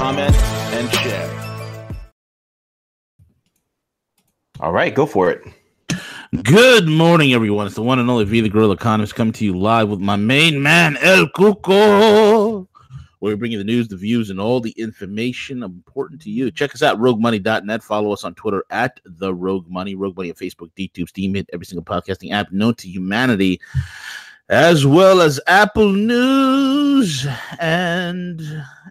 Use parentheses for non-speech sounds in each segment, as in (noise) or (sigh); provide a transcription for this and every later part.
comment, and share. All right, go for it. Good morning, everyone. It's the one and only V the Gorilla Economist coming to you live with my main man, El Cuco, where we bring you the news, the views, and all the information important to you. Check us out, roguemoney.net. Follow us on Twitter at The Rogue Money, Rogue Money on Facebook, DTube, Steemit, every single podcasting app known to humanity, as well as Apple News and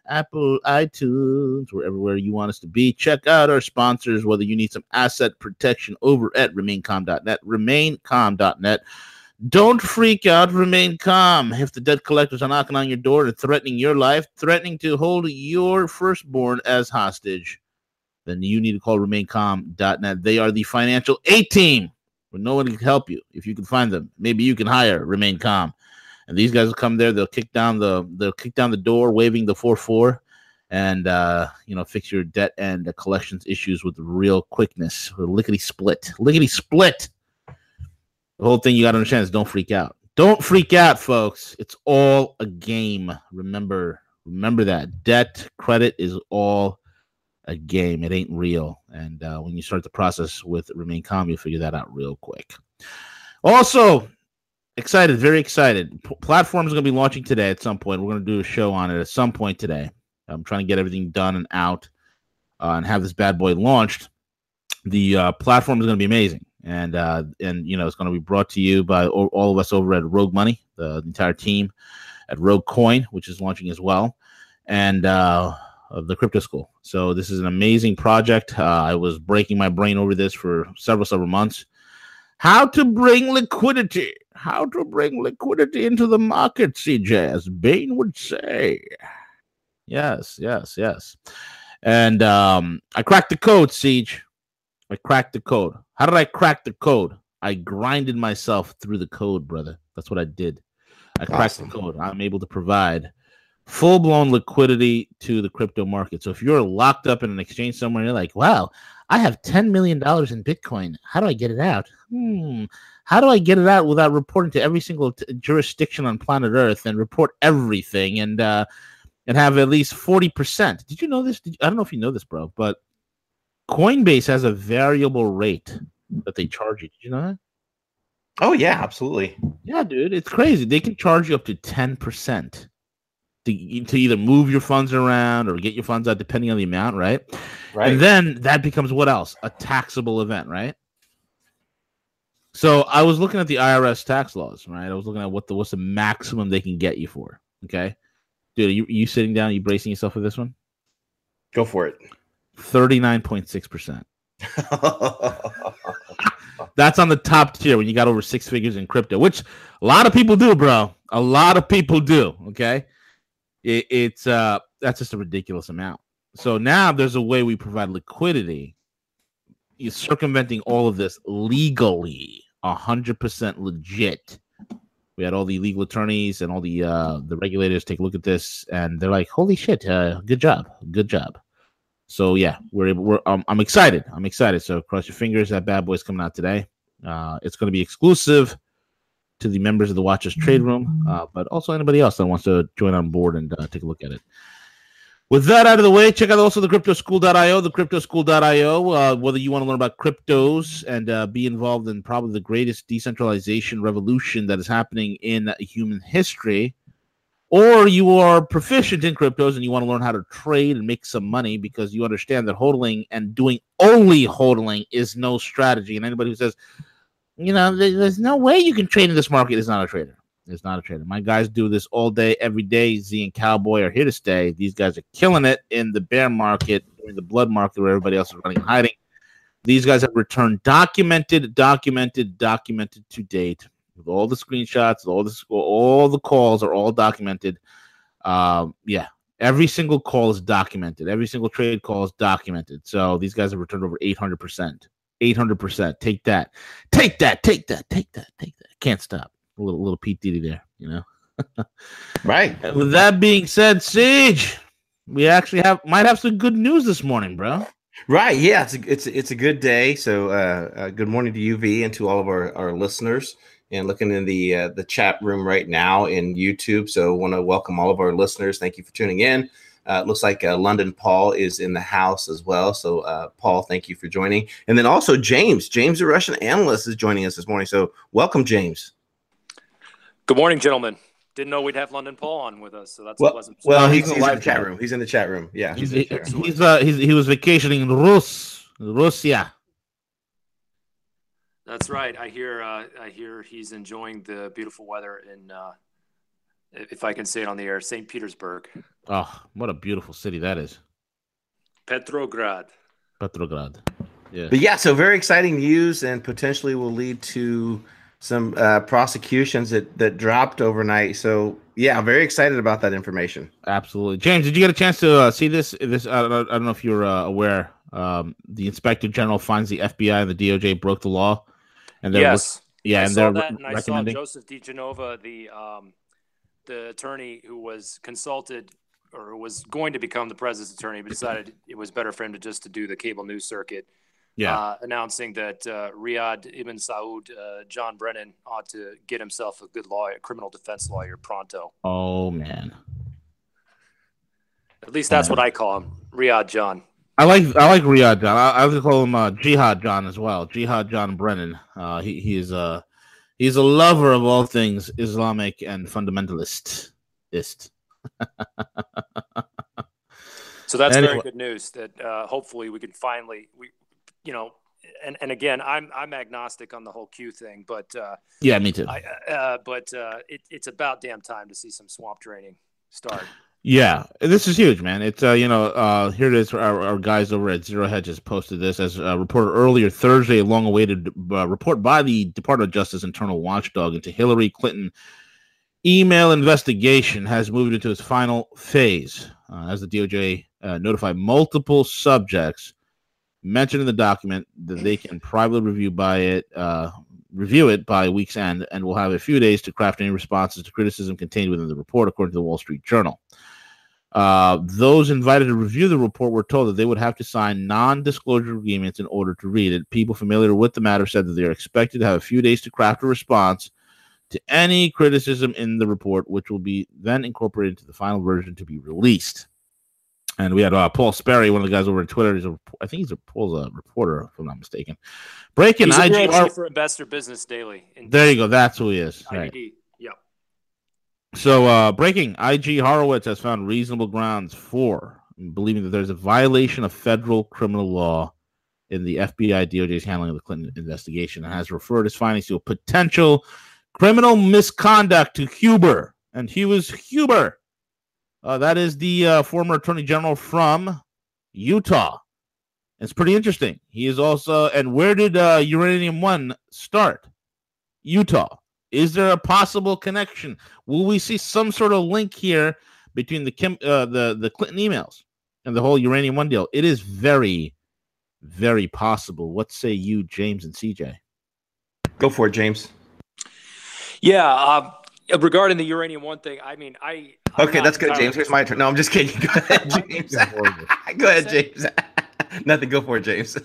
Apple iTunes, or everywhere you want us to be. Check out our sponsors, whether you need some asset protection over at remaincom.net, remaincom.net. Don't freak out, remain calm. If the debt collectors are knocking on your door and threatening your life, threatening to hold your firstborn as hostage, then you need to call remaincom.net. They are the financial A team where no one can help you. If you can find them, maybe you can hire Remain Calm. And these guys will come there, they'll kick down the they'll kick down the door, waving the 4-4 and uh, you know fix your debt and uh, collections issues with real quickness. Lickety split. Lickety split. The whole thing you got to understand is don't freak out. Don't freak out folks. It's all a game. Remember remember that. Debt credit is all a game. It ain't real. And uh, when you start the process with remain calm you'll figure that out real quick. Also excited very excited P- platform is going to be launching today at some point we're going to do a show on it at some point today I'm trying to get everything done and out uh, and have this bad boy launched. The uh, platform is going to be amazing, and uh, and you know it's going to be brought to you by all, all of us over at Rogue Money, the, the entire team at Rogue Coin, which is launching as well, and uh, of the Crypto School. So this is an amazing project. Uh, I was breaking my brain over this for several several months. How to bring liquidity? How to bring liquidity into the market, CJ, as Bain would say. Yes, yes, yes. And um, I cracked the code, CJ. I cracked the code. How did I crack the code? I grinded myself through the code, brother. That's what I did. I cracked Awesome. the code. I'm able to provide full blown liquidity to the crypto market. So if you're locked up in an exchange somewhere and you're like, wow, I have $10 million in Bitcoin. How do I get it out? Hmm. How do I get it out without reporting to every single t- jurisdiction on planet Earth and report everything and uh, and have at least 40%? Did you know this? Did you- I don't know if you know this, bro, but Coinbase has a variable rate that they charge you. Did you know that? Oh yeah, absolutely. Yeah, dude, it's crazy. They can charge you up to 10% to, to either move your funds around or get your funds out, depending on the amount, right? Right. And then that becomes what else? A taxable event, right? So I was looking at the IRS tax laws, right? I was looking at what the what's the maximum they can get you for. Okay, dude, are you you sitting down? Are you bracing yourself for this one? Go for it. Thirty nine point six percent. (laughs) That's on the top tier when you got over six figures in crypto, which a lot of people do, bro. A lot of people do. Okay, it, it's uh that's just a ridiculous amount. So now there's a way we provide liquidity, You're circumventing all of this legally, hundred percent legit. We had all the legal attorneys and all the uh the regulators take a look at this, and they're like, "Holy shit! Uh, good job, good job." So yeah, we're able. We're um, I'm excited. I'm excited. So cross your fingers. That bad boy's coming out today. Uh, it's going to be exclusive to the members of the Watchers Trade Room, uh, but also anybody else that wants to join on board and uh, take a look at it. With that out of the way, check out also the cryptoschool.io, the cryptoschool.io. Uh, whether you want to learn about cryptos and uh, be involved in probably the greatest decentralization revolution that is happening in human history, or you are proficient in cryptos and you want to learn how to trade and make some money because you understand that hodling and doing only hodling is no strategy. And anybody who says, you know, there's no way you can trade in this market It's not a trader. It's not a trader. My guys do this all day, every day. Z and Cowboy are here to stay. These guys are killing it in the bear market, during the blood market where everybody else is running and hiding. These guys have returned documented, documented, documented to date with all the screenshots, all the all the calls are all documented. Um, yeah, Every single call is documented. Every single trade call is documented. So these guys have returned over 800%. 800%. Take that. Take that. Take that. Take that. Take that. Can't stop. A little, little P. Diddy there, you know? (laughs) right. With that being said, Sage, we actually have might have some good news this morning, bro. Right. Yeah. It's a, it's it's a good day. So, uh, uh, good morning to UV and to all of our, our listeners. And looking in the uh, the chat room right now in YouTube. So, want to welcome all of our listeners. Thank you for tuning in. Uh, looks like uh, London Paul is in the house as well. So, uh, Paul, thank you for joining. And then also James, James, the Russian analyst, is joining us this morning. So, welcome, James. Good morning, gentlemen. Didn't know we'd have London Paul on with us, so that's well, a pleasant. Well, he's, he's in the chat room. He's in the chat room. Yeah, he's he's, he's, uh, he's he was vacationing in Rus, Russia. That's right. I hear uh, I hear he's enjoying the beautiful weather in, uh, if I can say it on the air, St. Petersburg. Oh, what a beautiful city that is. Petrograd. Petrograd. Yeah. But yeah, so very exciting news and potentially will lead to some uh, prosecutions that that dropped overnight. So yeah, I'm very excited about that information. Absolutely, James. Did you get a chance to uh, see this? This I don't, I don't know if you're uh, aware. Um, the inspector general finds the FBI and the DOJ broke the law, and they're yes, yeah, I and they're that, and I saw Joseph DiGenova, the um, the attorney who was consulted or was going to become the president's attorney, but decided it was better for him to just to do the cable news circuit yeah. Uh, announcing that uh, Riyadh Ibn Saud, uh, John Brennan, ought to get himself a good lawyer, criminal defense lawyer, pronto. Oh man. At least that's what I call him, Riyadh John. I like I like Riyadh John. I, I would call him uh, Jihad John as well. Jihad John Brennan. Uh, he he is a he's a lover of all things Islamic and fundamentalist. so that's anyway. very good news. That uh, hopefully we can finally we you know, and and again, I'm I'm agnostic on the whole Q thing, but uh, yeah, me too. I, uh, but uh, it, it's about damn time to see some swamp training start. Yeah, this is huge, man. It's uh, you know, uh, here it is. Our, our guys over at Zero Hedges posted this as uh, reported earlier Thursday. A long-awaited uh, report by the Department of Justice internal watchdog into Hillary Clinton email investigation has moved into its final phase uh, as the DOJ uh, notified multiple subjects mentioned in the document that they can privately review by it uh, review it by week's end and will have a few days to craft any responses to criticism contained within the report according to the wall street journal uh, those invited to review the report were told that they would have to sign non-disclosure agreements in order to read it people familiar with the matter said that they are expected to have a few days to craft a response to any criticism in the report which will be then incorporated into the final version to be released and we had uh, Paul Sperry, one of the guys over on Twitter. He's a, I think he's a Paul's a reporter, if I'm not mistaken. Breaking he's IGR for Investor Business Daily. There you go. That's who he is. Right. So, uh, breaking IG Horowitz has found reasonable grounds for believing that there's a violation of federal criminal law in the FBI DOJ's handling of the Clinton investigation and has referred his findings to a potential criminal misconduct to Huber. And he was Huber uh, that is the uh, former attorney general from Utah. It's pretty interesting. He is also, and where did uh, Uranium One start? Utah. Is there a possible connection? Will we see some sort of link here between the Kim, uh, the the Clinton emails and the whole Uranium One deal? It is very, very possible. What say you, James and CJ? Go for it, James. Yeah, uh, regarding the Uranium One thing, I mean, I Okay, that's good, James. Here's my turn. No, I'm just kidding. (laughs) Go ahead, (laughs) James. (laughs) go ahead, James. Nothing. Go for it, James.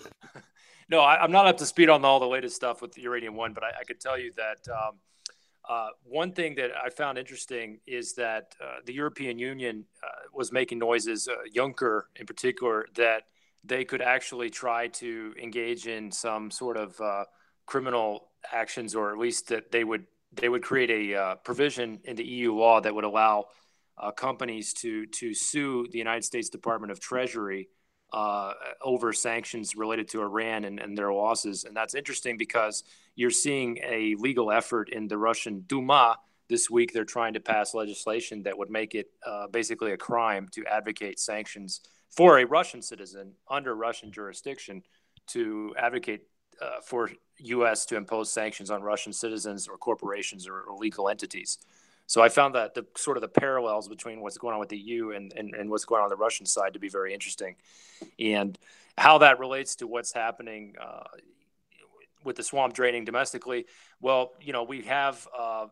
no, I, am not up to speed on all the latest stuff with the Uranium One, but I, I could tell you that um, uh, one thing that I found interesting is that uh, the European Union uh, was making noises, uh, Juncker in particular, that they could actually try to engage in some sort of uh, criminal actions, or at least that they would they would create a uh, provision in the EU law that would allow companies to to sue the United States Department of Treasury uh, over sanctions related to Iran and, and, their losses. And that's interesting because you're seeing a legal effort in the Russian Duma this week. They're trying to pass legislation that would make it uh, basically a crime to advocate sanctions for a Russian citizen under Russian jurisdiction to advocate uh, for U.S. to impose sanctions on Russian citizens or corporations or, or legal entities. So I found that the sort of the parallels between what's going on with the EU and, and, and what's going on, on the Russian side to be very interesting. And how that relates to what's happening uh, with the swamp draining domestically. Well, you know, we have, uh,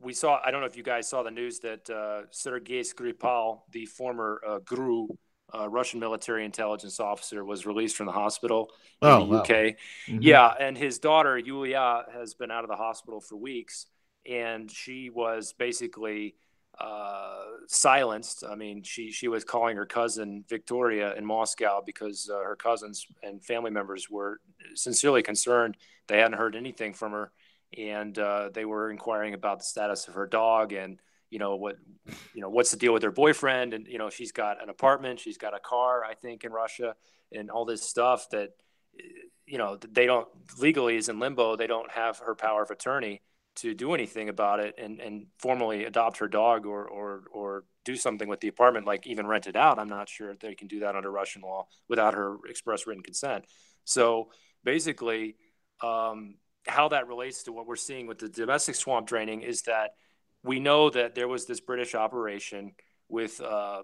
we saw, I don't know if you guys saw the news that uh, Sergei Skripal, the former uh, GRU, uh, Russian military intelligence officer, was released from the hospital in Oh, the wow. UK. Mhm. Yeah, and his daughter Yulia has been out of the hospital for weeks, and she was basically uh, silenced. I mean, she she was calling her cousin Victoria in Moscow because uh, her cousins and family members were sincerely concerned. They hadn't heard anything from her, and uh, they were inquiring about the status of her dog and you know what you know what's the deal with her boyfriend and you know she's got an apartment she's got a car i think in russia and all this stuff that you know they don't legally is in limbo they don't have her power of attorney to do anything about it and and formally adopt her dog or or or do something with the apartment like even rent it out i'm not sure they can do that under russian law without her express written consent so basically um, how that relates to what we're seeing with the domestic swamp draining is that we know that there was this british operation with uh,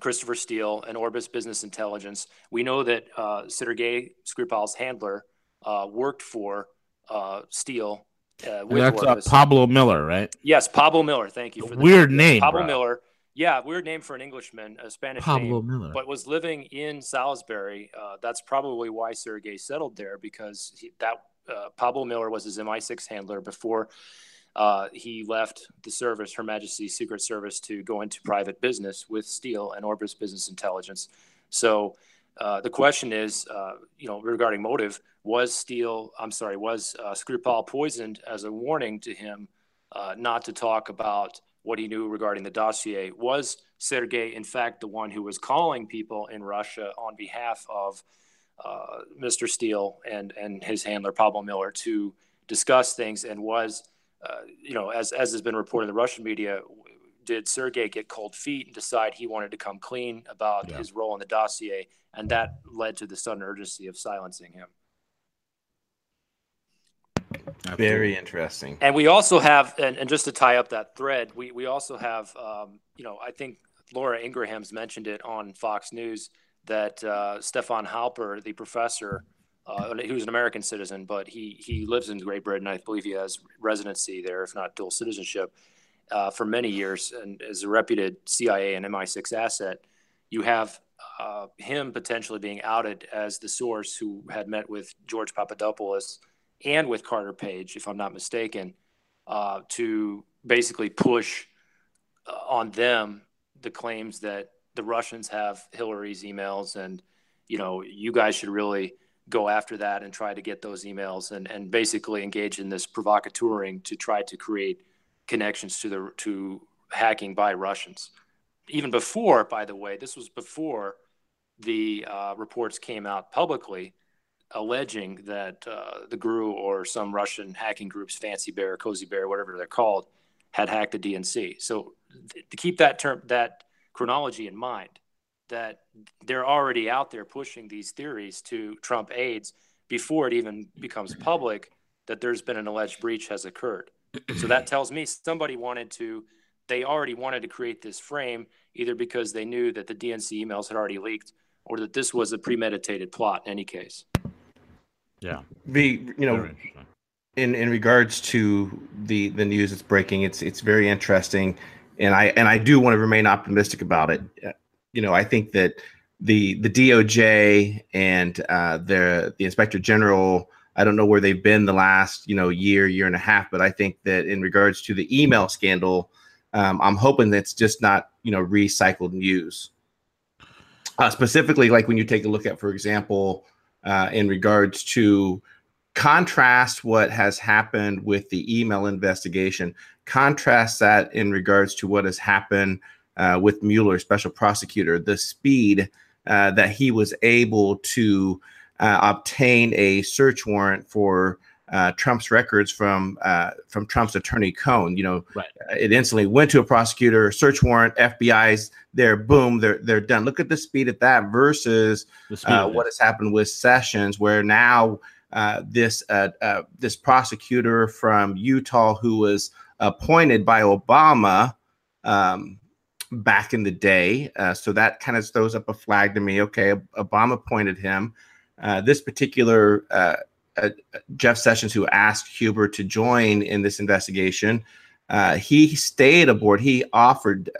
Christopher Steele and Orbis Business Intelligence. We know that uh, Sergei Skripal's handler uh, worked for uh, Steele uh, that's uh, Pablo Miller, right? yes, Pablo Miller. Thank you for the Weird name. Pablo bro. Miller. Yeah, weird name for an Englishman, a Spanish Pablo name, Miller. but was living in Salisbury. Uh, that's probably why Sergei settled there because he, that uh, Pablo Miller was his MI6 handler before uh, he left the service, Her Majesty's Secret Service, to go into private business with Steele and Orbis Business Intelligence. So uh, the question is, uh, you know, regarding motive, was Steele, I'm sorry, was uh, Skripal poisoned as a warning to him uh, not to talk about what he knew regarding the dossier? Was Sergei, in fact, the one who was calling people in Russia on behalf of uh, Mr. Steele and, and his handler, Pablo Miller, to discuss things? And was, uh, you know, as, as has been reported in the Russian media, did Sergei get cold feet and decide he wanted to come clean about Yeah. his role in the dossier? And that led to the sudden urgency of silencing him. Very interesting. And we also have, and, and just to tie up that thread, we, we also have, um, you know, I think Laura Ingraham's mentioned it on Fox News that uh, Stefan Halper, the professor, uh, who's an American citizen, but he, he lives in Great Britain. I believe he has residency there, if not dual citizenship, uh, for many years and is a reputed CIA and MI6 asset. You have uh, him potentially being outed as the source who had met with George Papadopoulos and with Carter Page, if I'm not mistaken, uh, to basically push uh, on them the claims that the Russians have Hillary's emails, and you know, you guys should really go after that and try to get those emails, and and basically engage in this provocateuring to try to create connections to the to hacking by Russians. Even before, by the way, this was before the uh, reports came out publicly alleging that uh, the GRU or some Russian hacking groups, Fancy Bear, Cozy Bear, whatever they're called, had hacked the DNC. So th- to keep that term, that chronology in mind, that they're already out there pushing these theories to Trump aides before it even becomes public that there's been an alleged breach has occurred. So that tells me somebody wanted to, they already wanted to create this frame either because they knew that the DNC emails had already leaked or that this was a premeditated plot in any case. Yeah. The you know in in regards to the the news that's breaking, it's it's very interesting, and I and I do want to remain optimistic about it. Uh, You know, I think that the the DOJ and uh, the the Inspector General. I don't know where they've been the last you know year year and a half, but I think that in regards to the email scandal, um, I'm hoping that's just not you know recycled news. Uh, specifically, like when you take a look at, for example, uh, in regards to contrast what has happened with the email investigation, contrast that in regards to what has happened uh, with Mueller, special prosecutor, the speed uh, that he was able to uh, obtain a search warrant for uh, Trump's records from uh, from Trump's attorney Cohen. You know, Right. it instantly went to a prosecutor, search warrant, FBI's there, boom, they're they're done. Look at the speed of that versus speed uh, of what has happened with Sessions, where now uh, this uh, uh, this prosecutor from Utah who was appointed by Obama um, back in the day. Uh, so that kind of throws up a flag to me. Okay, Obama appointed him. Uh, this particular uh, uh, Jeff Sessions, who asked Huber to join in this investigation, uh, he stayed aboard. He offered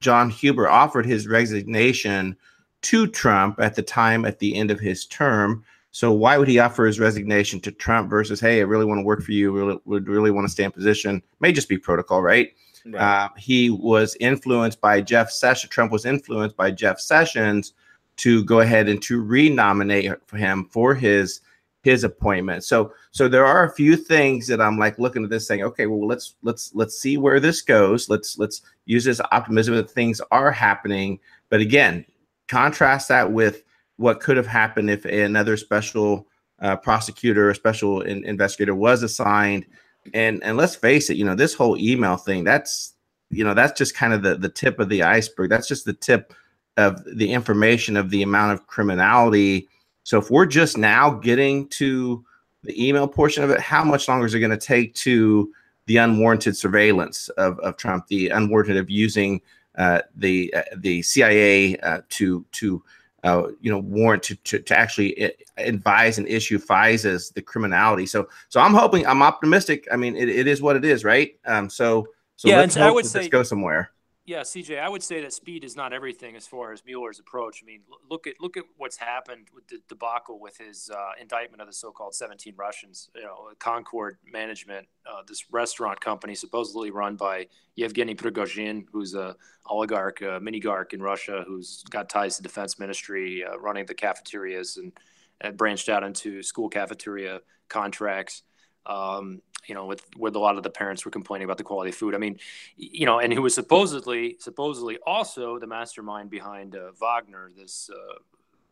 John Huber offered his resignation to Trump at the time at the end of his term. So why would he offer his resignation to Trump versus, hey, I really want to work for you, really, would really want to stay in position? May just be protocol, right? right. Uh, he was influenced by Jeff Sessions. Trump was influenced by Jeff Sessions to go ahead and to renominate him for his his appointment. So so there are a few things that I'm like looking at this saying, okay, well let's let's let's see where this goes. Let's let's use this optimism that things are happening. But again, contrast that with what could have happened if another special uh, prosecutor or special in, investigator was assigned. And and let's face it, you know, this whole email thing, that's you know, that's just kind of the the tip of the iceberg. That's just the tip of the information of the amount of criminality so if we're just now getting to the email portion of it, how much longer is it going to take to the unwarranted surveillance of, of Trump, the unwarranted of using uh, the uh, the CIA uh, to to uh, you know warrant to, to, to actually uh, advise and issue FISAs the criminality. So so I'm hoping I'm optimistic. I mean it, it is what it is, right? Um, so so yeah, let's and I would say go somewhere yeah, CJ, I would say that speed is not everything as far as Mueller's approach. I mean, look at look at what's happened with the debacle with his uh, indictment of the so-called 17 Russians. You know, Concord Management, uh, this restaurant company supposedly run by Yevgeny Prigozhin, who's a oligarch, a minigarch in Russia, who's got ties to defense ministry, uh, running the cafeterias and, and branched out into school cafeteria contracts. Um, you know, with with a lot of the parents were complaining about the quality of food. I mean, you know, and who was supposedly supposedly also the mastermind behind uh, Wagner, this uh,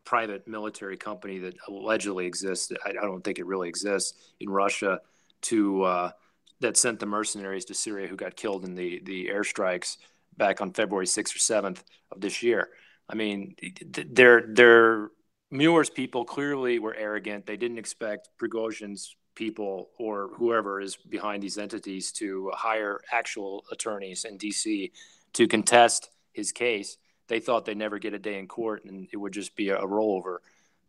private military company that allegedly exists. I, I, don't think it really exists in Russia. To uh, that sent the mercenaries to Syria who got killed in the the airstrikes back on February sixth or seventh of this year. I mean, they're they're Mueller's people clearly were arrogant. They didn't expect Prigozhin's people or whoever is behind these entities to hire actual attorneys in DC to contest his case. They thought they'd never get a day in court and it would just be a, rollover.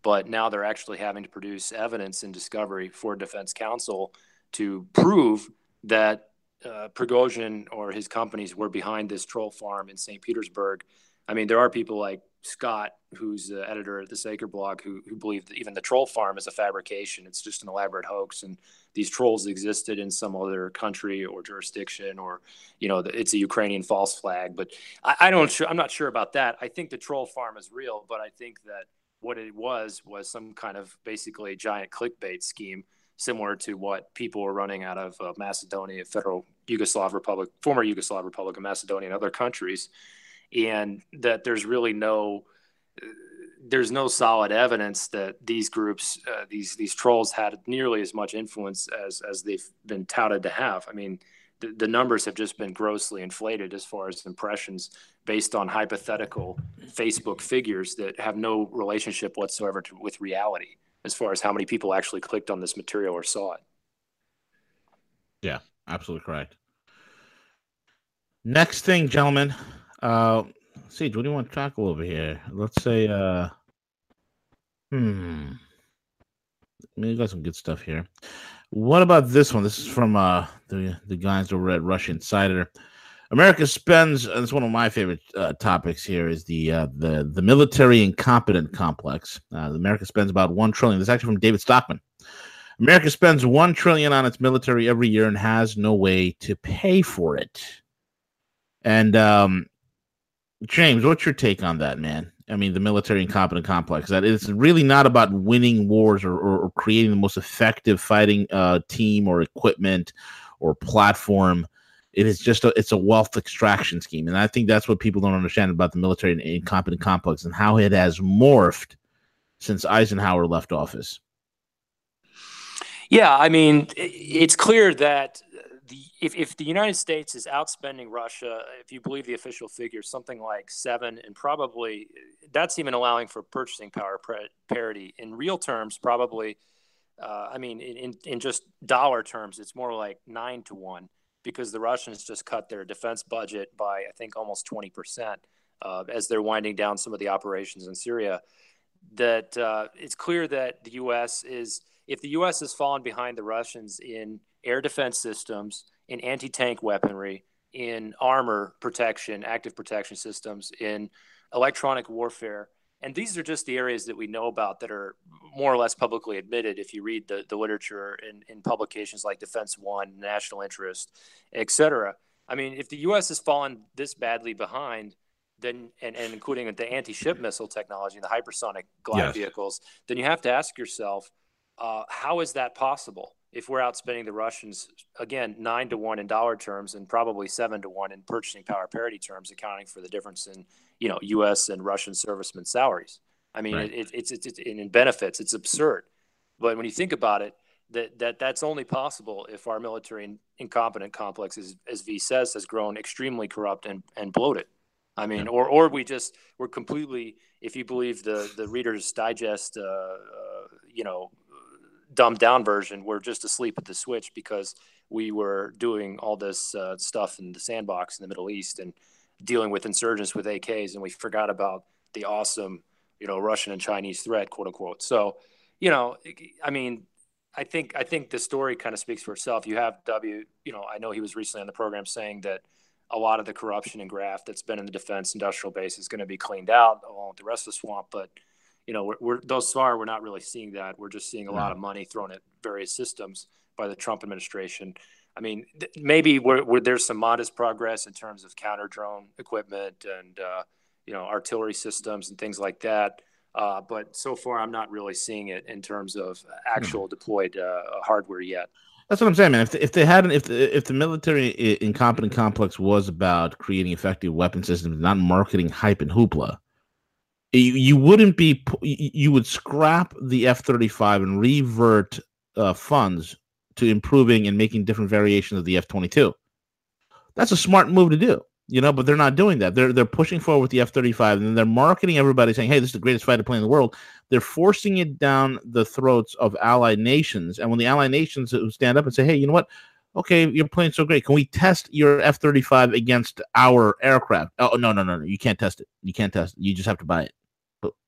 But now they're actually having to produce evidence and discovery for defense counsel to prove that uh, Prigozhin or his companies were behind this troll farm in St. Petersburg. I mean, there are people like Scott, who's the editor at the Saker blog, who, who believed that even the troll farm is a fabrication. It's just an elaborate hoax. And these trolls existed in some other country or jurisdiction, or, you know, it's a Ukrainian false flag. But I, I don't, I'm not sure about that. I think the troll farm is real, but I think that what it was was some kind of basically giant clickbait scheme similar to what people were running out of uh, Macedonia, Federal Yugoslav Republic, former Yugoslav Republic of Macedonia, and other countries and that there's really no there's no solid evidence that these groups, uh, these these trolls, had nearly as much influence as as they've been touted to have. I mean, the, the numbers have just been grossly inflated as far as impressions based on hypothetical Facebook figures that have no relationship whatsoever to, with reality, as far as how many people actually clicked on this material or saw it. Yeah, absolutely correct. Next thing, gentlemen, uh, Sage, what do you want to tackle over here? Let's say, uh, hmm, we got some good stuff here. What about this one? This is from uh the the guys over at Russia Insider. America spends, and it's one of my favorite uh, topics here, is the uh, the the military incompetent complex. Uh, America spends about one trillion. This is actually from David Stockman. America spends one trillion on its military every year and has no way to pay for it. And um, James, what's your take on that, man? I mean, the military incompetent complex. That it's really not about winning wars or, or, or creating the most effective fighting uh, team or equipment or platform. It is just a it's a wealth extraction scheme, and I think that's what people don't understand about the military incompetent complex and how it has morphed since Eisenhower left office. Yeah, I mean, it's clear that if, if the United States is outspending Russia, if you believe the official figure, something like seven, and probably that's even allowing for purchasing power parity in real terms, probably. Uh, I mean, in, in just dollar terms, it's more like nine to one. because the Russians just cut their defense budget by, I think, almost 20% uh, as they're winding down some of the operations in Syria. That uh, it's clear that the U.S. is, if the U.S. has fallen behind the Russians in air defense systems, in anti tank weaponry, in armor protection, active protection systems, in electronic warfare, and these are just the areas that we know about that are more or less publicly admitted if you read the, the literature in, in publications like defense one national interest et cetera. I mean if the us has fallen this badly behind then and, and including the anti-ship missile technology and the hypersonic glide yes. vehicles then you have to ask yourself uh, how is that possible if we're outspending the Russians again nine to one in dollar terms and probably seven to one in purchasing power parity terms, accounting for the difference in you know U.S. and Russian servicemen salaries. I mean, right. it, it's, it's it's in benefits, it's absurd. But when you think about it, that that that's only possible if our military incompetent complex, as, as V says, has grown extremely corrupt and, and bloated. I mean, or or we just we're completely, if you believe the the Reader's Digest, uh, uh, you know, dumbed down version, we're just asleep at the switch because we were doing all this uh, stuff in the sandbox in the Middle East and dealing with insurgents with AKs, and we forgot about the awesome, you know, Russian and Chinese threat, quote unquote. So, you know, I mean, I think I think the story kind of speaks for itself. You have W, you know, I know he was recently on the program saying that a lot of the corruption and graft that's been in the defense industrial base is going to be cleaned out along with the rest of the swamp, but you know, we're, we're thus far we're not really seeing that. We're just seeing a lot of money thrown at various systems by the Trump administration. I mean, th- maybe where, where, there's some modest progress in terms of counter drone equipment and uh, you know artillery systems and things like that. Uh, but so far, I'm not really seeing it in terms of actual mm-hmm. deployed uh, hardware yet. That's what I'm saying, man. If, if they hadn't, if the, if the military incompetent complex was about creating effective weapon systems, not marketing hype and hoopla, you, you wouldn't be you would scrap the F-35 and revert uh, funds to improving and making different variations of the F-22. That's a smart move to do, you know, but they're not doing that. They're they're pushing forward with the F-35 and they're marketing everybody saying, "Hey, this is the greatest fighter plane in the world." They're forcing it down the throats of allied nations, and when the allied nations stand up and say, "Hey, you know what? okay, you're playing so great. Can we test your F 35 against our aircraft? Oh, no, no, no, no. You can't test it. You can't test it. You just have to buy it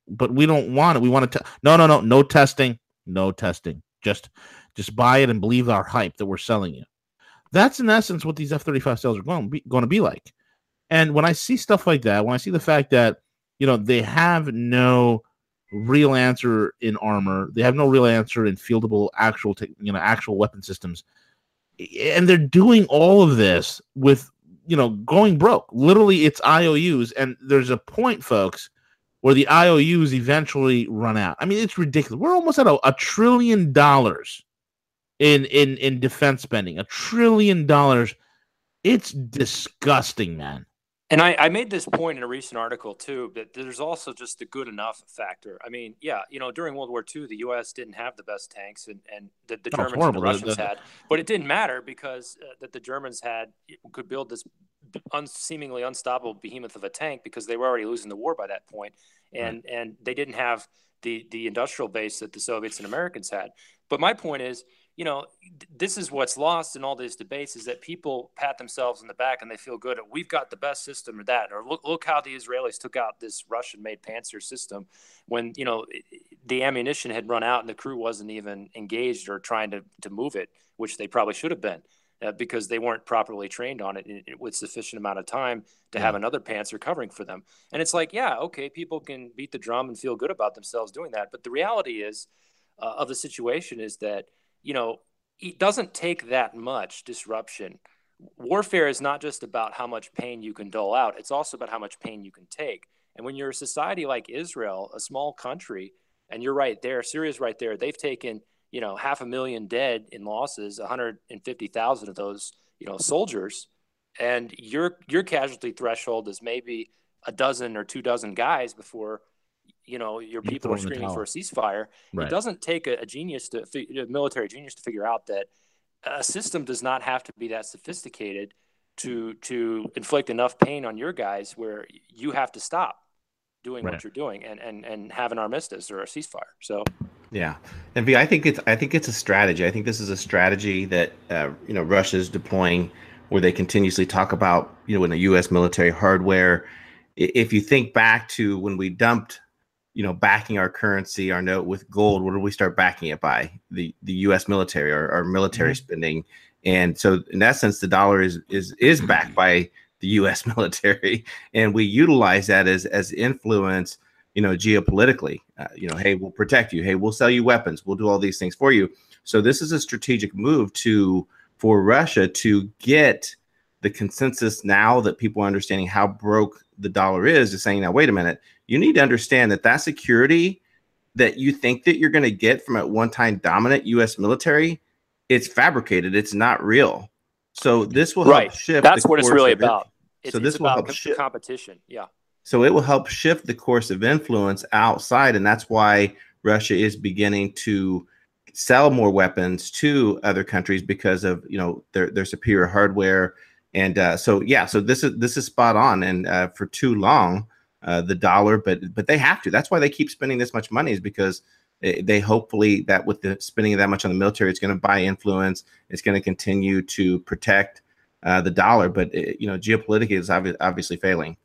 but we don't want it. We want to. No, no, no, no testing, no testing. Just, just buy it and believe our hype that we're selling you. That's in essence what these F thirty five sales are going to be going to be like. And when I see stuff like that, when I see the fact that you know they have no real answer in armor, they have no real answer in fieldable actual, te- you know, actual weapon systems, and they're doing all of this with you know going broke. Literally, it's IOUs, and there's a point, folks where the IOUs eventually run out. I mean, it's ridiculous. We're almost at a, a trillion dollars in in in defense spending. A trillion dollars. It's disgusting, man. And I, I, made this point in a recent article too, that there's also just the good enough factor. I mean, yeah, you know, during World War II, the U.S. didn't have the best tanks, and, and the, the Germans and the Russians had, but it didn't matter because uh, that the Germans had could build this un, seemingly unstoppable behemoth of a tank because they were already losing the war by that point, and right. and they didn't have the the industrial base that the Soviets and Americans had. But my point is, you know, this is what's lost in all these debates is that people pat themselves in the back and they feel good. We've got the best system or that, or look, look how the Israelis took out this Russian-made Pantsir system when you know the ammunition had run out and the crew wasn't even engaged or trying to to move it, which they probably should have been uh, because they weren't properly trained on it with sufficient amount of time to yeah. have another Pantsir covering for them. And it's like, yeah, okay, people can beat the drum and feel good about themselves doing that, but the reality is uh, of the situation is that you know it doesn't take that much disruption. Warfare is not just about how much pain you can dole out; it's also about how much pain you can take. And when you're a society like Israel, a small country, and you're right there, Syria's right there, they've taken you know, half a million dead in losses, 150,000 of those, you know, soldiers, and your your casualty threshold is maybe a dozen or two dozen guys before, you know, your people are screaming for a ceasefire. Right. It doesn't take a, a genius to a military genius to figure out that a system does not have to be that sophisticated to to inflict enough pain on your guys where you have to stop doing right. what you're doing and and and have an armistice or a ceasefire. So yeah, and V, I think it's I think it's a strategy. I think this is a strategy that uh, you know Russia is deploying where they continuously talk about, you know, in the U.S. military hardware. If you think back to when we dumped, you know, backing our currency, our note with gold, what do we start backing it by? The the U.S. military, our, our military mm-hmm. spending, and so in that sense, the dollar is is is backed by the U.S. (laughs) military, and we utilize that as as influence you know, geopolitically. Uh, you know, hey, we'll protect you. Hey, we'll sell you weapons. We'll do all these things for you. So this is a strategic move to for Russia to get the consensus now that people are understanding how broke the dollar is, is saying, now wait a minute, you need to understand that that security that you think that you're going to get from a one-time dominant U.S. military, it's fabricated. It's not real. So this will right. help shift. That's what it's really about. It's, so this will help shift competition. Yeah. So it will help shift the course of influence outside, and that's why Russia is beginning to sell more weapons to other countries because of you know their their superior hardware. And uh, so yeah, so this is this is spot on. And uh, for too long, uh, the dollar, but but they have to. That's why they keep spending this much money is because they hopefully that with the spending that much on the military, it's going to buy influence. It's going to continue to protect uh, the dollar. But it, you know, geopolitically is obvi- obviously failing.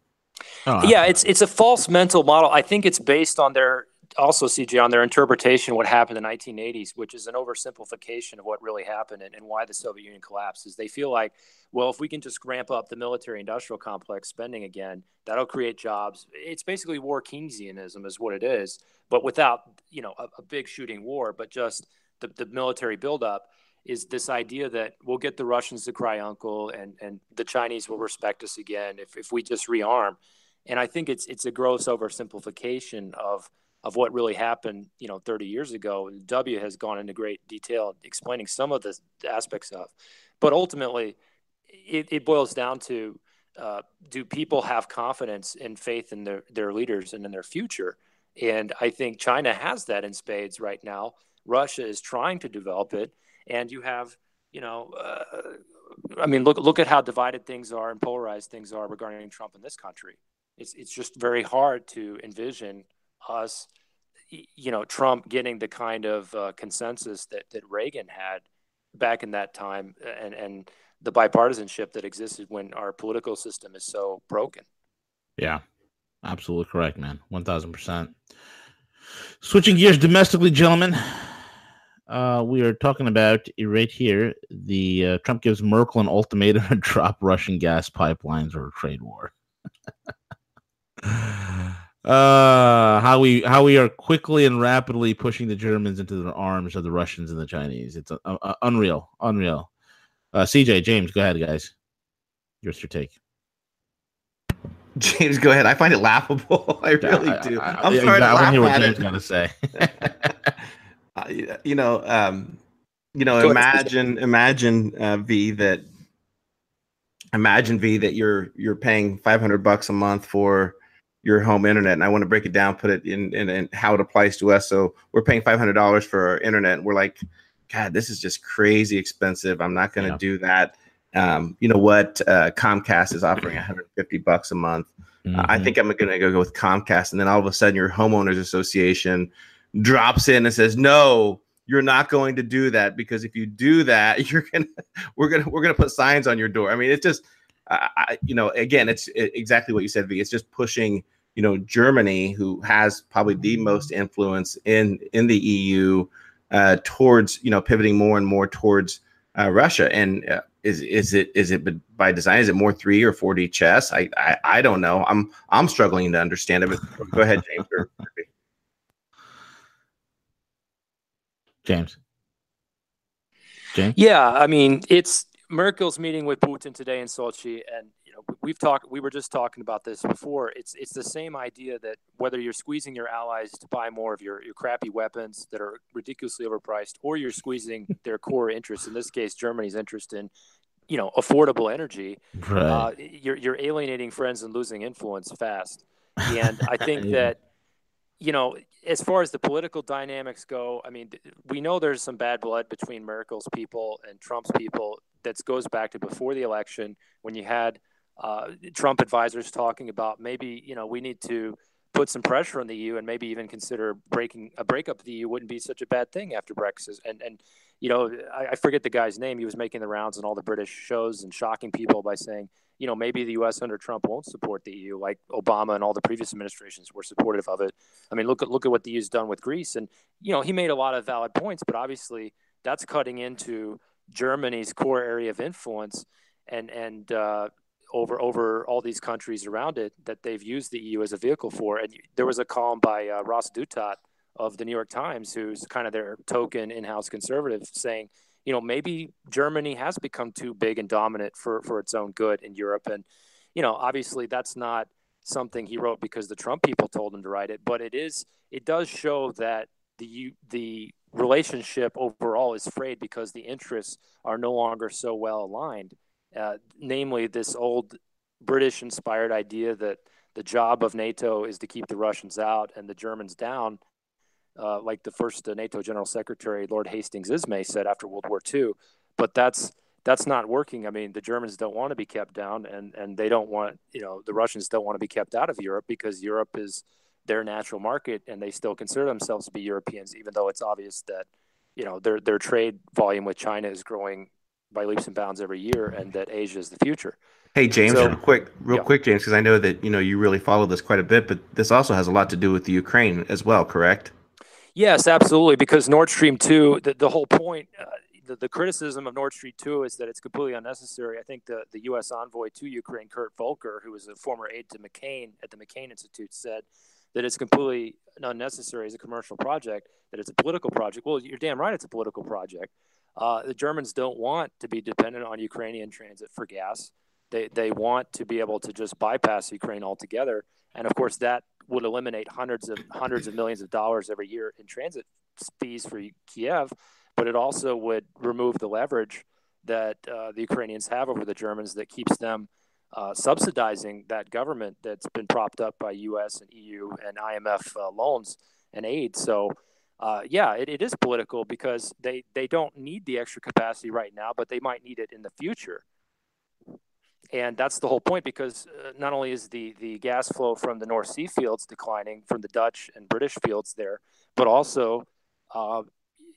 Oh, yeah, it's it's a false mental model. I think it's based on their also CJ on their interpretation what happened in the 1980s, which is an oversimplification of what really happened and, and why the Soviet Union collapses. They feel like, well, if we can just ramp up the military industrial complex spending again, that'll create jobs. It's basically war Keynesianism is what it is, but without you know a, a big shooting war, but just the, the military buildup is this idea that we'll get the Russians to cry uncle and, and the Chinese will respect us again if, if we just rearm. And I think it's it's a gross oversimplification of of what really happened, you know, 30 years ago. W has gone into great detail explaining some of the aspects of, but ultimately, it, it boils down to uh, do people have confidence and faith in their their leaders and in their future? And I think China has that in spades right now. Russia is trying to develop it and you have you know uh, i mean look look at how divided things are and polarized things are regarding trump in this country it's it's just very hard to envision us you know trump getting the kind of uh, consensus that that reagan had back in that time and and the bipartisanship that existed when our political system is so broken yeah absolutely correct man 1000% switching gears domestically gentlemen uh, we are talking about right here. The uh, Trump gives Merkel an ultimatum (laughs) to drop Russian gas pipelines or a trade war. (laughs) uh, how we how we are quickly and rapidly pushing the Germans into the arms of the Russians and the Chinese. It's uh, uh, unreal, unreal. Uh, CJ James, go ahead, guys. Yours your take. James, go ahead. I find it laughable. (laughs) I really I, do. I, am sorry I, to laugh what James going to say. (laughs) (laughs) uh, you know, um, you know, Go imagine, ahead. imagine uh, V that, imagine V that you're you're paying 500 bucks a month for your home internet, and I want to break it down, put it in, in, in how it applies to us. So we're paying 500 dollars for our internet, and we're like, God, this is just crazy expensive. I'm not going to yeah. do that. Um, you know what? Uh, Comcast is offering 150 bucks a month. Mm-hmm. Uh, I think I'm going to go with Comcast, and then all of a sudden, your homeowners association drops in and says, "No, you're not going to do that because if you do that, (laughs) you're gonna we're gonna we're gonna put signs on your door." I mean, it's just, I, you know, again, it's it, exactly what you said, V. It's just pushing, you know, Germany, who has probably the most influence in in the EU, uh, towards you know pivoting more and more towards uh, Russia. And uh, is is it is it by design? Is it more three or four D chess? I, I I don't know. I'm I'm struggling to understand it. But go ahead, James. Or, James. James. Yeah, I mean, it's Merkel's meeting with Putin today in Sochi, and you know we've talked. We were just talking about this before. It's it's the same idea that whether you're squeezing your allies to buy more of your, your crappy weapons that are ridiculously overpriced, or you're squeezing (laughs) their core interests. In this case, Germany's interest in you know affordable energy. Right. Uh, you're you're alienating friends and losing influence fast. And (laughs) I think yeah. that you know, as far as the political dynamics go, I mean, we know there's some bad blood between Merkel's people and Trump's people that goes back to before the election when you had uh, Trump advisors talking about maybe, you know, we need to put some pressure on the EU and maybe even consider breaking a breakup of the EU wouldn't be such a bad thing after Brexit. And and you know, I, I forget the guy's name. He was making the rounds on all the British shows and shocking people by saying, you know, maybe the U.S. under Trump won't support the EU, like Obama and all the previous administrations were supportive of it. I mean, look at look at what the EU's done with Greece, and you know, he made a lot of valid points, but obviously that's cutting into Germany's core area of influence, and and uh, over over all these countries around it that they've used the EU as a vehicle for. And there was a column by uh, Ross Douthat of the New York Times, who's kind of their token in-house conservative, saying, you know, maybe Germany has become too big and dominant for for its own good in Europe. And you know, obviously that's not something he wrote because the Trump people told him to write it, but it is it does show that the the relationship overall is frayed because the interests are no longer so well aligned uh, namely this old British inspired idea that the job of NATO is to keep the Russians out and the Germans down, uh, like the first uh, NATO General Secretary, Lord Hastings Ismay, said after World War II. But that's that's not working. I mean, the Germans don't want to be kept down, and and they don't want you know the Russians don't want to be kept out of Europe because Europe is their natural market, and they still consider themselves to be Europeans, even though it's obvious that you know their their trade volume with China is growing by leaps and bounds every year, and that Asia is the future. Hey James, so, real quick, real yeah. quick, James, because I know that you know you really follow this quite a bit, but this also has a lot to do with the Ukraine as well, correct? Yes, absolutely. Because Nord Stream two, the, the whole point, uh, the, the criticism of Nord Stream two is that it's completely unnecessary. I think the the U.S. envoy to Ukraine, Kurt Volker, who was a former aide to McCain at the McCain Institute, said that it's completely unnecessary as a commercial project, that it's a political project. Well, you're damn right, it's a political project. Uh, the Germans don't want to be dependent on Ukrainian transit for gas. They, they want to be able to just bypass Ukraine altogether. And of course, that would eliminate hundreds of hundreds of millions of dollars every year in transit fees for Kiev, but it also would remove the leverage that uh, the Ukrainians have over the Germans that keeps them uh, subsidizing that government that's been propped up by U.S. and EU and IMF uh, loans and aid. So uh, yeah, it, it is political because they, they don't need the extra capacity right now, but they might need it in the future. And that's the whole point because uh, not only is the, the gas flow from the North Sea fields declining from the Dutch and British fields there, but also, uh,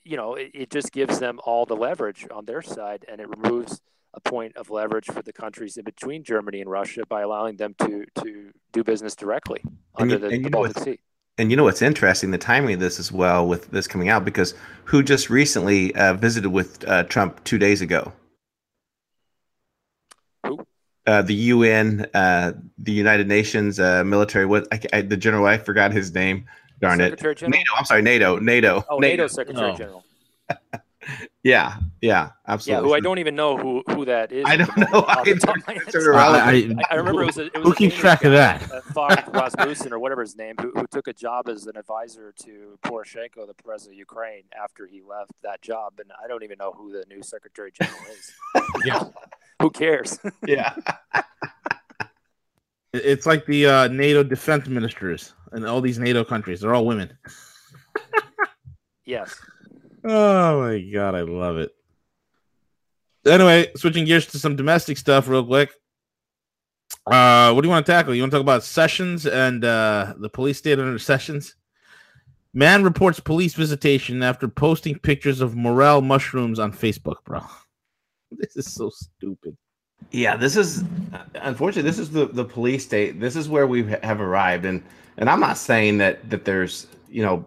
you know, it, it just gives them all the leverage on their side and it removes a point of leverage for the countries in between Germany and Russia by allowing them to, to do business directly under you, the, the Baltic Sea and you know what's interesting the timing of this as well with this coming out because who just recently uh, visited with uh, Trump two days ago? Who? Uh, the UN, uh, the United Nations uh, military. What I, I, the general? I forgot his name. Darn Secretary it. General? NATO. I'm sorry, NATO. NATO. Oh, NATO, NATO Secretary oh. General. (laughs) Yeah, yeah, absolutely. Yeah, who I don't even know who who that is. I don't know. (laughs) I, don't, I, I, remember it was, a, it was who keeps track of that? Uh, Rasmussen or whatever his name, who, who took a job as an advisor to Poroshenko, the president of Ukraine, after he left that job, and I don't even know who the new Secretary General is. (laughs) yeah, who cares? (laughs) yeah. It's like the uh, NATO defense ministers and all these NATO countries. They're all women. yes. Oh my god, I love it. Anyway, switching gears to some domestic stuff real quick. Uh, what do you want to tackle? You want to talk about Sessions and uh, the police state under Sessions? Man reports police visitation after posting pictures of morel mushrooms on Facebook, bro. (laughs) This is so stupid. Yeah, this is unfortunately this is the the police state. This is where we have arrived, and and I'm not saying that that there's you know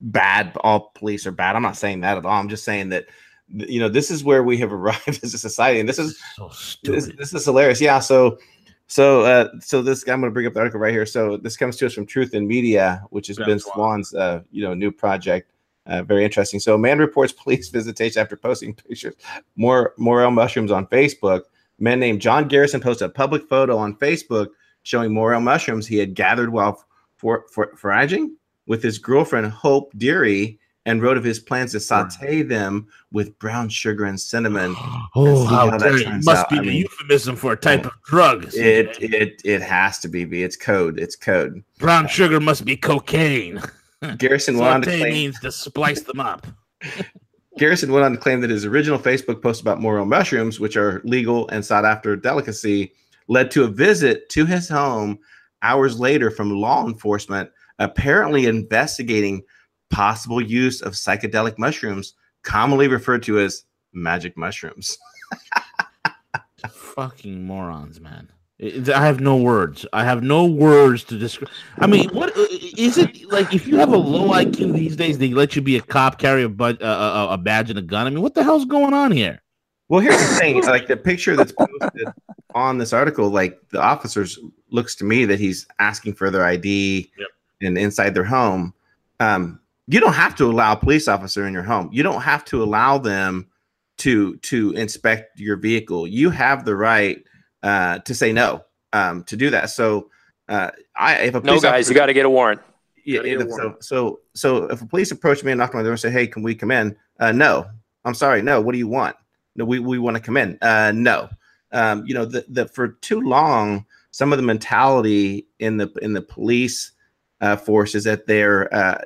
bad. All police are bad. I'm not saying that at all. I'm just saying that you know this is where we have (laughs) arrived as a society, and this is so this, this, is hilarious. Yeah. So so uh, so this guy, I'm going to bring up the article right here. So this comes to us from Truth in Media, which has been Swann's uh, you know new project. Uh, very interesting. So, man reports (laughs) police visitation after posting pictures more morel mushrooms on Facebook. man named John Garrison posted a public photo on Facebook showing morel mushrooms he had gathered while for, for foraging with his girlfriend Hope Deary and wrote of his plans to saute them with brown sugar and cinnamon. (gasps) oh, how that must out. be I mean, euphemism for a type of drug. It it it has to be. It's code. It's code. Brown sugar must be cocaine. (laughs) Garrison went on to claim means to splice them up. (laughs) Garrison went on to claim that his original Facebook post about morel mushrooms, which are legal and sought after delicacy, led to a visit to his home hours later from law enforcement apparently investigating possible use of psychedelic mushrooms, commonly referred to as magic mushrooms. (laughs) Fucking morons, man. I have no words. I have no words to describe. I mean, what uh, it like? If you have a low IQ these days, they let you be a cop, carry a, a badge and a gun. I mean, what the hell's going on here? Well, here's the thing: (laughs) like the picture that's posted on this article, like the officers looks to me that he's asking for their ID yep. and inside their home. Um, you don't have to allow a police officer in your home. You don't have to allow them to to inspect your vehicle. You have the right uh, to say no um, to do that. So, uh, I if a police no guys, officer, you got to get a warrant. Yeah, a warrant. so so so if a police approach me and knock on my door and say, "Hey, can we come in?" Uh, no, I'm sorry, no. What do you want? No, we we want to come in. Uh, no, um, you know, the, the for too long, some of the mentality in the in the police uh, force is that they're uh,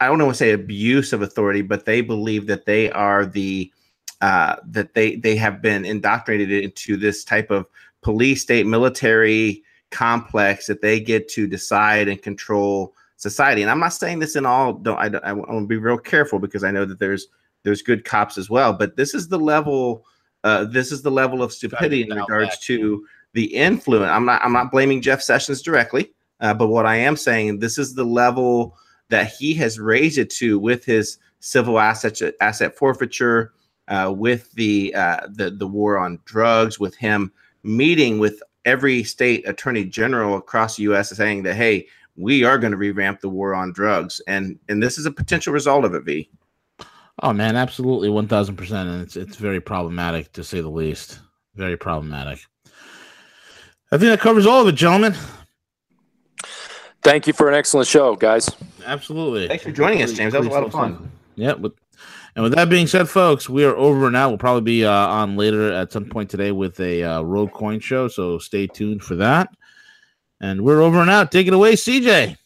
I don't want to say abuse of authority, but they believe that they are the uh, that they they have been indoctrinated into this type of police state military complex that they get to decide and control society. And I'm not saying this in all. Don't I? I, I want to be real careful because I know that there's there's good cops as well, but this is the level uh, this is the level of stupidity in regards to the influence. I'm not I'm not blaming Jeff Sessions directly, uh, but what I am saying this is the level that he has raised it to with his civil asset asset forfeiture, uh, with the uh, the the war on drugs, with him meeting with every state attorney general across the U.S. saying that hey, we are going to revamp the war on drugs, and and this is a potential result of it. V. Oh man, absolutely, one thousand percent, and it's it's very problematic to say the least. Very problematic. I think that covers all of it, gentlemen. Thank you for an excellent show, guys. Absolutely. Thanks for joining us, James. That was a lot of fun. Yeah. With, and with that being said, folks, we are over now. We'll probably be uh, on later at some point today with a uh, Road Coin show, so stay tuned for that. And we're over and out. Take it away, CJ.